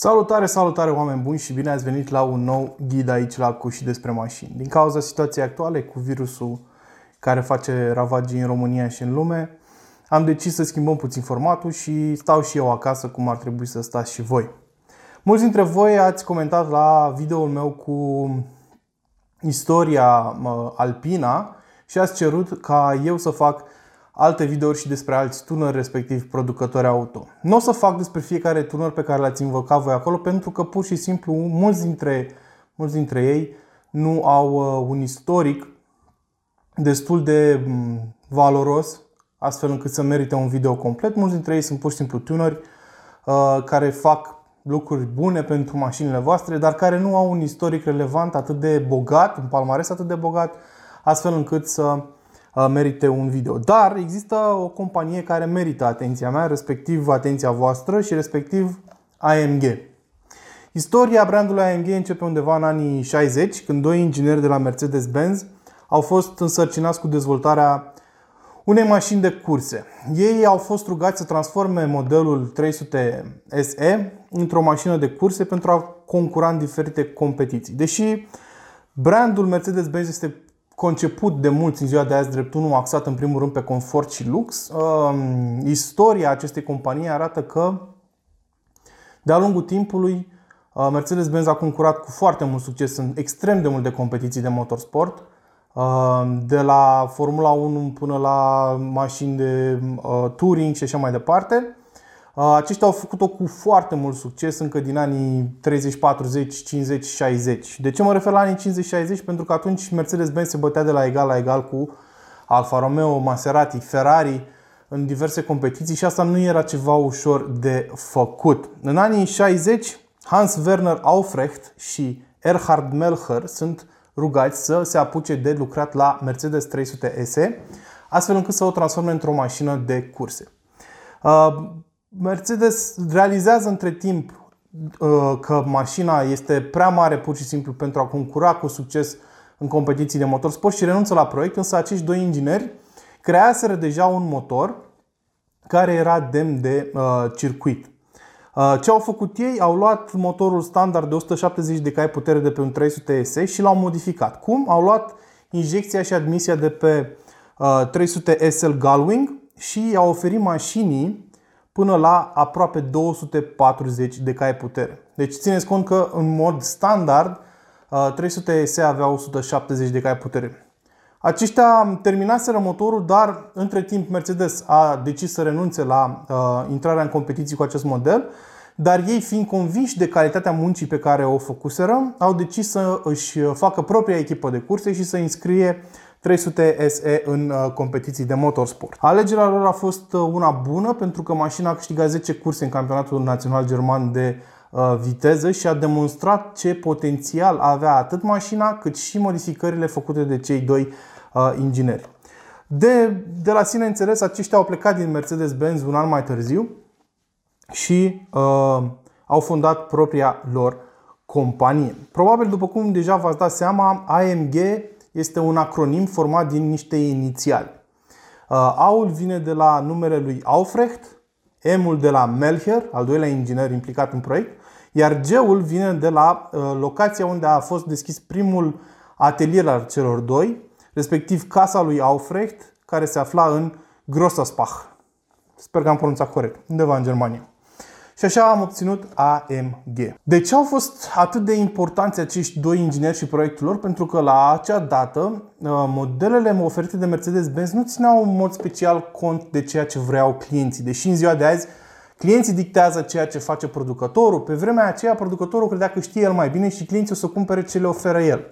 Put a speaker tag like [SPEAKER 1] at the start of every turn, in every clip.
[SPEAKER 1] Salutare, salutare oameni buni și bine ați venit la un nou ghid aici la cu și despre mașini. Din cauza situației actuale cu virusul care face ravagii în România și în lume, am decis să schimbăm puțin formatul și stau și eu acasă cum ar trebui să stați și voi. Mulți dintre voi ați comentat la videoul meu cu istoria alpina și ați cerut ca eu să fac alte videouri și despre alți tuneri, respectiv producători auto. Nu o să fac despre fiecare tuner pe care l-ați invocat voi acolo, pentru că pur și simplu mulți dintre, mulți dintre ei nu au uh, un istoric destul de mm, valoros, astfel încât să merite un video complet. Mulți dintre ei sunt pur și simplu tuneri uh, care fac lucruri bune pentru mașinile voastre, dar care nu au un istoric relevant atât de bogat, un palmares atât de bogat, astfel încât să Uh, merite un video. Dar există o companie care merită atenția mea, respectiv atenția voastră și respectiv AMG. Istoria brandului AMG începe undeva în anii 60, când doi ingineri de la Mercedes-Benz au fost însărcinați cu dezvoltarea unei mașini de curse. Ei au fost rugați să transforme modelul 300 SE într-o mașină de curse pentru a concura în diferite competiții. Deși brandul Mercedes-Benz este conceput de mulți în ziua de azi drept unul axat în primul rând pe confort și lux. Um, istoria acestei companii arată că de-a lungul timpului uh, Mercedes-Benz a concurat cu foarte mult succes în extrem de multe competiții de motorsport, uh, de la Formula 1 până la mașini de uh, touring și așa mai departe. Uh, aceștia au făcut-o cu foarte mult succes încă din anii 30, 40, 50, 60. De ce mă refer la anii 50-60? Pentru că atunci Mercedes-Benz se bătea de la egal la egal cu Alfa Romeo, Maserati, Ferrari în diverse competiții și asta nu era ceva ușor de făcut. În anii 60, Hans Werner Aufrecht și Erhard Melcher sunt rugați să se apuce de lucrat la Mercedes 300 SE, astfel încât să o transforme într-o mașină de curse. Uh, Mercedes realizează între timp uh, că mașina este prea mare pur și simplu pentru a concura cu succes în competiții de motorsport și renunță la proiect, însă acești doi ingineri creaseră deja un motor care era demn de uh, circuit. Uh, ce au făcut ei? Au luat motorul standard de 170 de cai putere de pe un 300 SE și l-au modificat. Cum? Au luat injecția și admisia de pe uh, 300 SL Gullwing și au oferit mașinii până la aproape 240 de cai putere. Deci țineți cont că în mod standard 300 SE avea 170 de cai putere. Aceștia terminaseră motorul, dar între timp Mercedes a decis să renunțe la uh, intrarea în competiții cu acest model, dar ei fiind convinși de calitatea muncii pe care o făcuseră, au decis să își facă propria echipă de curse și să înscrie 300 SE în uh, competiții de motorsport. Alegerea lor a fost uh, una bună pentru că mașina a câștigat 10 curse în campionatul național german de uh, viteză și a demonstrat ce potențial avea atât mașina cât și modificările făcute de cei doi ingineri. De, de la sine înțeles, aceștia au plecat din Mercedes-Benz un an mai târziu și uh, au fondat propria lor companie. Probabil, după cum deja v-ați dat seama, AMG este un acronim format din niște inițiali. Uh, A-ul vine de la numele lui Aufrecht, M-ul de la Melcher, al doilea inginer implicat în proiect, iar G-ul vine de la uh, locația unde a fost deschis primul atelier al celor doi, respectiv casa lui Aufrecht, care se afla în Grossaspach. Sper că am pronunțat corect, undeva în Germania. Și așa am obținut AMG. De ce au fost atât de importanți acești doi ingineri și proiectul lor? Pentru că la acea dată uh, modelele oferite de Mercedes-Benz nu țineau în mod special cont de ceea ce vreau clienții. Deși în ziua de azi clienții dictează ceea ce face producătorul, pe vremea aceea producătorul credea că știe el mai bine și clienții o să cumpere ce le oferă el.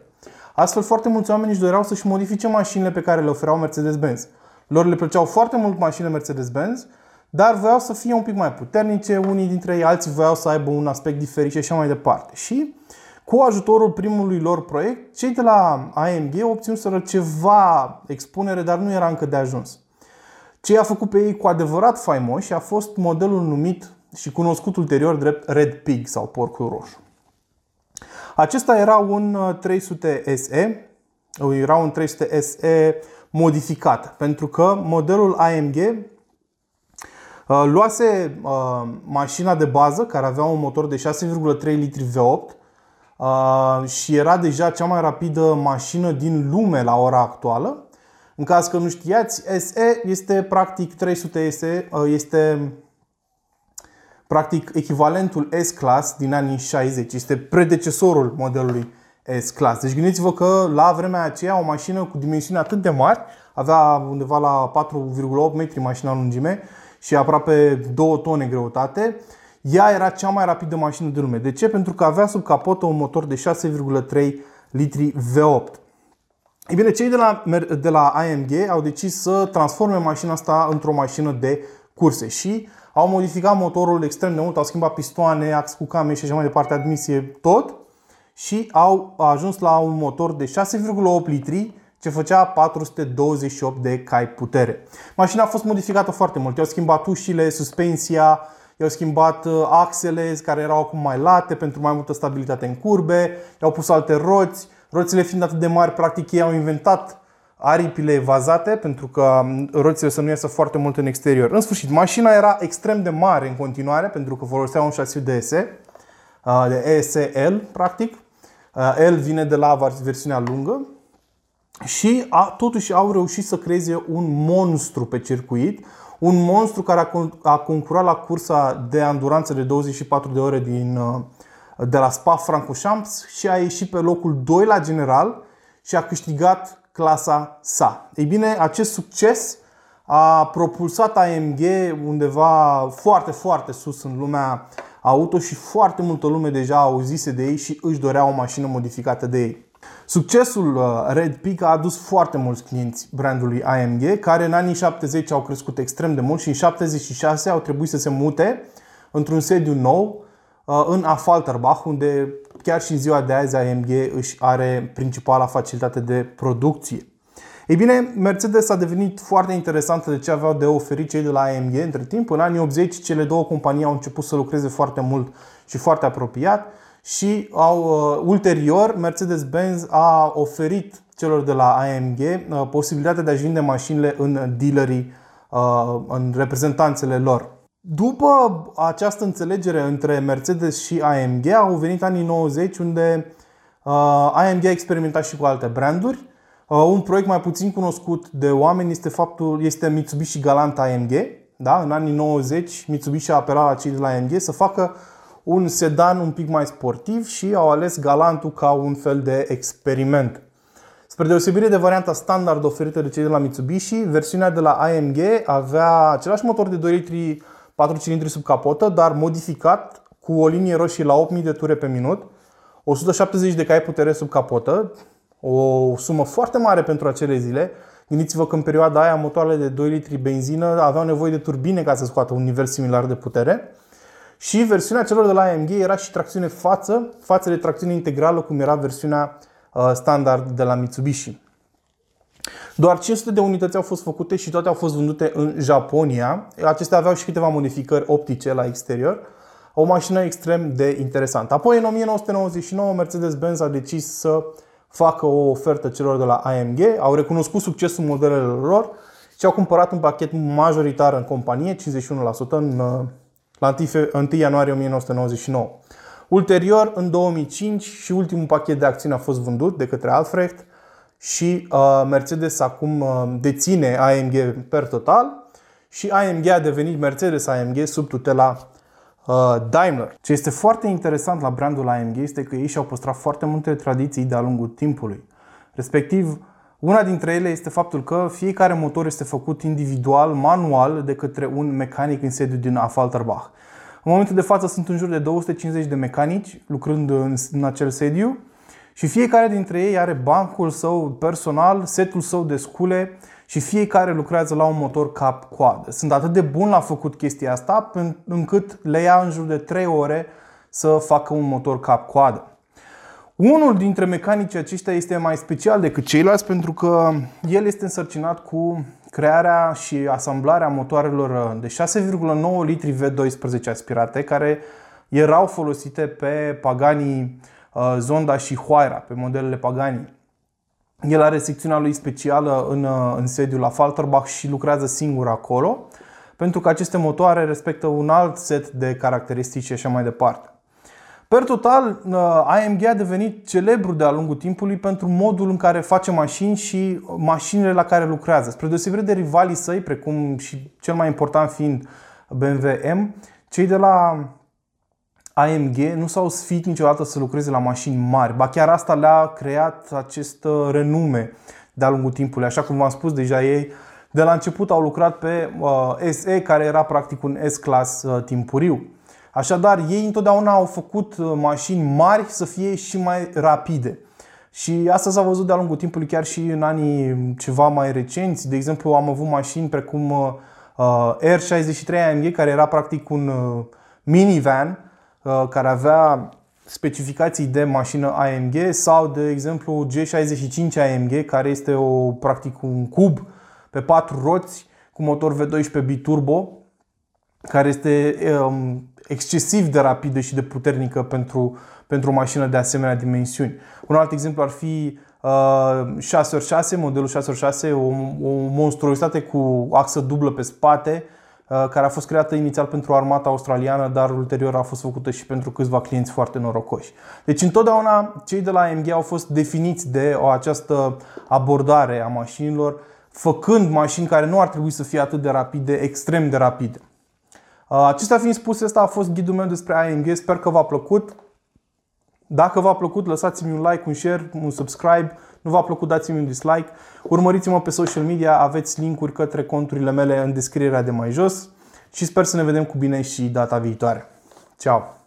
[SPEAKER 1] Astfel, foarte mulți oameni își doreau să-și modifice mașinile pe care le oferau Mercedes-Benz. Lor le plăceau foarte mult mașinile Mercedes-Benz, dar voiau să fie un pic mai puternice, unii dintre ei, alții voiau să aibă un aspect diferit și așa mai departe. Și cu ajutorul primului lor proiect, cei de la AMG obținuseră ceva expunere, dar nu era încă de ajuns. Ce a făcut pe ei cu adevărat faimoși a fost modelul numit și cunoscut ulterior drept Red Pig sau porcul roșu. Acesta era un 300 uh, SE, era un 300 SE modificat, pentru că modelul AMG Uh, luase uh, mașina de bază care avea un motor de 6,3 litri V8 uh, și era deja cea mai rapidă mașină din lume la ora actuală. În caz că nu știați, SE este practic 300 SE, uh, este practic echivalentul S-Class din anii 60, este predecesorul modelului S-Class. Deci gândiți-vă că la vremea aceea o mașină cu dimensiuni atât de mari, avea undeva la 4,8 metri mașina lungime și aproape 2 tone greutate, ea era cea mai rapidă mașină de lume. De ce? Pentru că avea sub capotă un motor de 6,3 litri V8. Ei bine, cei de la, de la AMG au decis să transforme mașina asta într-o mașină de curse și au modificat motorul extrem de mult, au schimbat pistoane, ax cu came și așa mai departe, admisie, tot și au ajuns la un motor de 6,8 litri ce făcea 428 de cai putere. Mașina a fost modificată foarte mult. I-au schimbat ușile, suspensia, i-au schimbat uh, axele care erau acum mai late pentru mai multă stabilitate în curbe, i-au pus alte roți, roțile fiind atât de mari, practic ei au inventat aripile vazate pentru că um, roțile să nu iasă foarte mult în exterior. În sfârșit, mașina era extrem de mare în continuare pentru că folosea un șasiu de ESE, uh, de ESL practic. Uh, L vine de la versiunea lungă și a, totuși au reușit să creeze un monstru pe circuit, un monstru care a, a concurat la cursa de anduranță de 24 de ore din, uh, de la Spa-Francorchamps și a ieșit pe locul 2 la general și a câștigat clasa sa. Ei bine, acest succes a propulsat AMG undeva foarte, foarte sus în lumea auto și foarte multă lume deja auzise de ei și își dorea o mașină modificată de ei. Succesul uh, Red Peak a adus foarte mulți clienți brandului AMG, care în anii 70 au crescut extrem de mult și în 76 au trebuit să se mute într-un sediu nou uh, în Affalterbach, unde chiar și în ziua de azi AMG își are principala facilitate de producție. Ei bine, Mercedes a devenit foarte interesantă de ce aveau de oferit cei de la AMG între timp. În anii 80 cele două companii au început să lucreze foarte mult și foarte apropiat și au, uh, ulterior Mercedes-Benz a oferit celor de la AMG uh, posibilitatea de a-și vinde mașinile în dealerii, uh, în reprezentanțele lor. După această înțelegere între Mercedes și AMG au venit anii 90 unde AMG a experimentat și cu alte branduri. Un proiect mai puțin cunoscut de oameni este faptul este Mitsubishi Galant AMG. Da? În anii 90 Mitsubishi a apelat la cei de la AMG să facă un sedan un pic mai sportiv și au ales Galantul ca un fel de experiment. Spre deosebire de varianta standard oferită de cei de la Mitsubishi, versiunea de la AMG avea același motor de 2 litri 4 cilindri sub capotă, dar modificat cu o linie roșie la 8000 de ture pe minut, 170 de cai putere sub capotă, o sumă foarte mare pentru acele zile. Gândiți-vă că în perioada aia motoarele de 2 litri benzină aveau nevoie de turbine ca să scoată un nivel similar de putere. Și versiunea celor de la AMG era și tracțiune față, față de tracțiune integrală, cum era versiunea uh, standard de la Mitsubishi. Doar 500 de unități au fost făcute și toate au fost vândute în Japonia. Acestea aveau și câteva modificări optice la exterior. O mașină extrem de interesantă. Apoi, în 1999, Mercedes-Benz a decis să facă o ofertă celor de la AMG. Au recunoscut succesul modelelor lor și au cumpărat un pachet majoritar în companie, 51% în uh, la 1 ianuarie 1999. Ulterior, în 2005 și ultimul pachet de acțiuni a fost vândut de către Alfrecht și uh, Mercedes acum uh, deține AMG per total și AMG a devenit Mercedes AMG sub tutela uh, Daimler. Ce este foarte interesant la brandul AMG este că ei și-au păstrat foarte multe tradiții de-a lungul timpului. Respectiv, una dintre ele este faptul că fiecare motor este făcut individual, manual, de către un mecanic în sediu din Affalterbach. În momentul de față sunt în jur de 250 de mecanici lucrând în acel sediu și fiecare dintre ei are bancul său personal, setul său de scule și fiecare lucrează la un motor cap-coadă. Sunt atât de bun la făcut chestia asta încât le ia în jur de 3 ore să facă un motor cap-coadă. Unul dintre mecanicii aceștia este mai special decât ceilalți pentru că el este însărcinat cu crearea și asamblarea motoarelor de 6,9 litri V12 aspirate care erau folosite pe Pagani uh, Zonda și Huayra, pe modelele Pagani. El are secțiunea lui specială în, uh, în sediul la Falterbach și lucrează singur acolo. pentru că aceste motoare respectă un alt set de caracteristici și așa mai departe. Per total, uh, AMG a devenit celebru de-a lungul timpului pentru modul în care face mașini și mașinile la care lucrează. Spre deosebire de rivalii săi, precum și cel mai important fiind BMW M, cei de la AMG nu s-au sfit niciodată să lucreze la mașini mari, ba chiar asta le-a creat acest uh, renume de-a lungul timpului. Așa cum v-am spus deja ei, de la început au lucrat pe uh, SE, care era practic un S-Class uh, timpuriu. Așadar, ei întotdeauna au făcut mașini mari să fie și mai rapide. Și asta s-a văzut de-a lungul timpului, chiar și în anii ceva mai recenți. De exemplu, am avut mașini precum uh, R63 AMG, care era practic un uh, minivan, Uh, care avea specificații de mașină AMG sau, de exemplu, G65 AMG, care este o, practic un cub pe patru roți cu motor V12 biturbo, care este um, excesiv de rapidă și de puternică pentru, pentru o mașină de asemenea dimensiuni. Un alt exemplu ar fi uh, 6x6, modelul 6x6, o, o monstruositate cu axă dublă pe spate, Uh, care a fost creată inițial pentru armata australiană, dar ulterior a fost făcută și pentru câțiva clienți foarte norocoși. Deci întotdeauna cei de la AMG au fost definiți de o această abordare a mașinilor, făcând mașini care nu ar trebui să fie atât de rapide, extrem de rapide. Uh, acestea fiind spuse, ăsta a fost ghidul meu despre AMG, sper că v-a plăcut. Dacă v-a plăcut, lăsați-mi un like, un share, un subscribe. Nu v-a plăcut, dați-mi un dislike. Urmăriți-mă pe social media, aveți linkuri către conturile mele în descrierea de mai jos și sper să ne vedem cu bine și data viitoare. Ciao!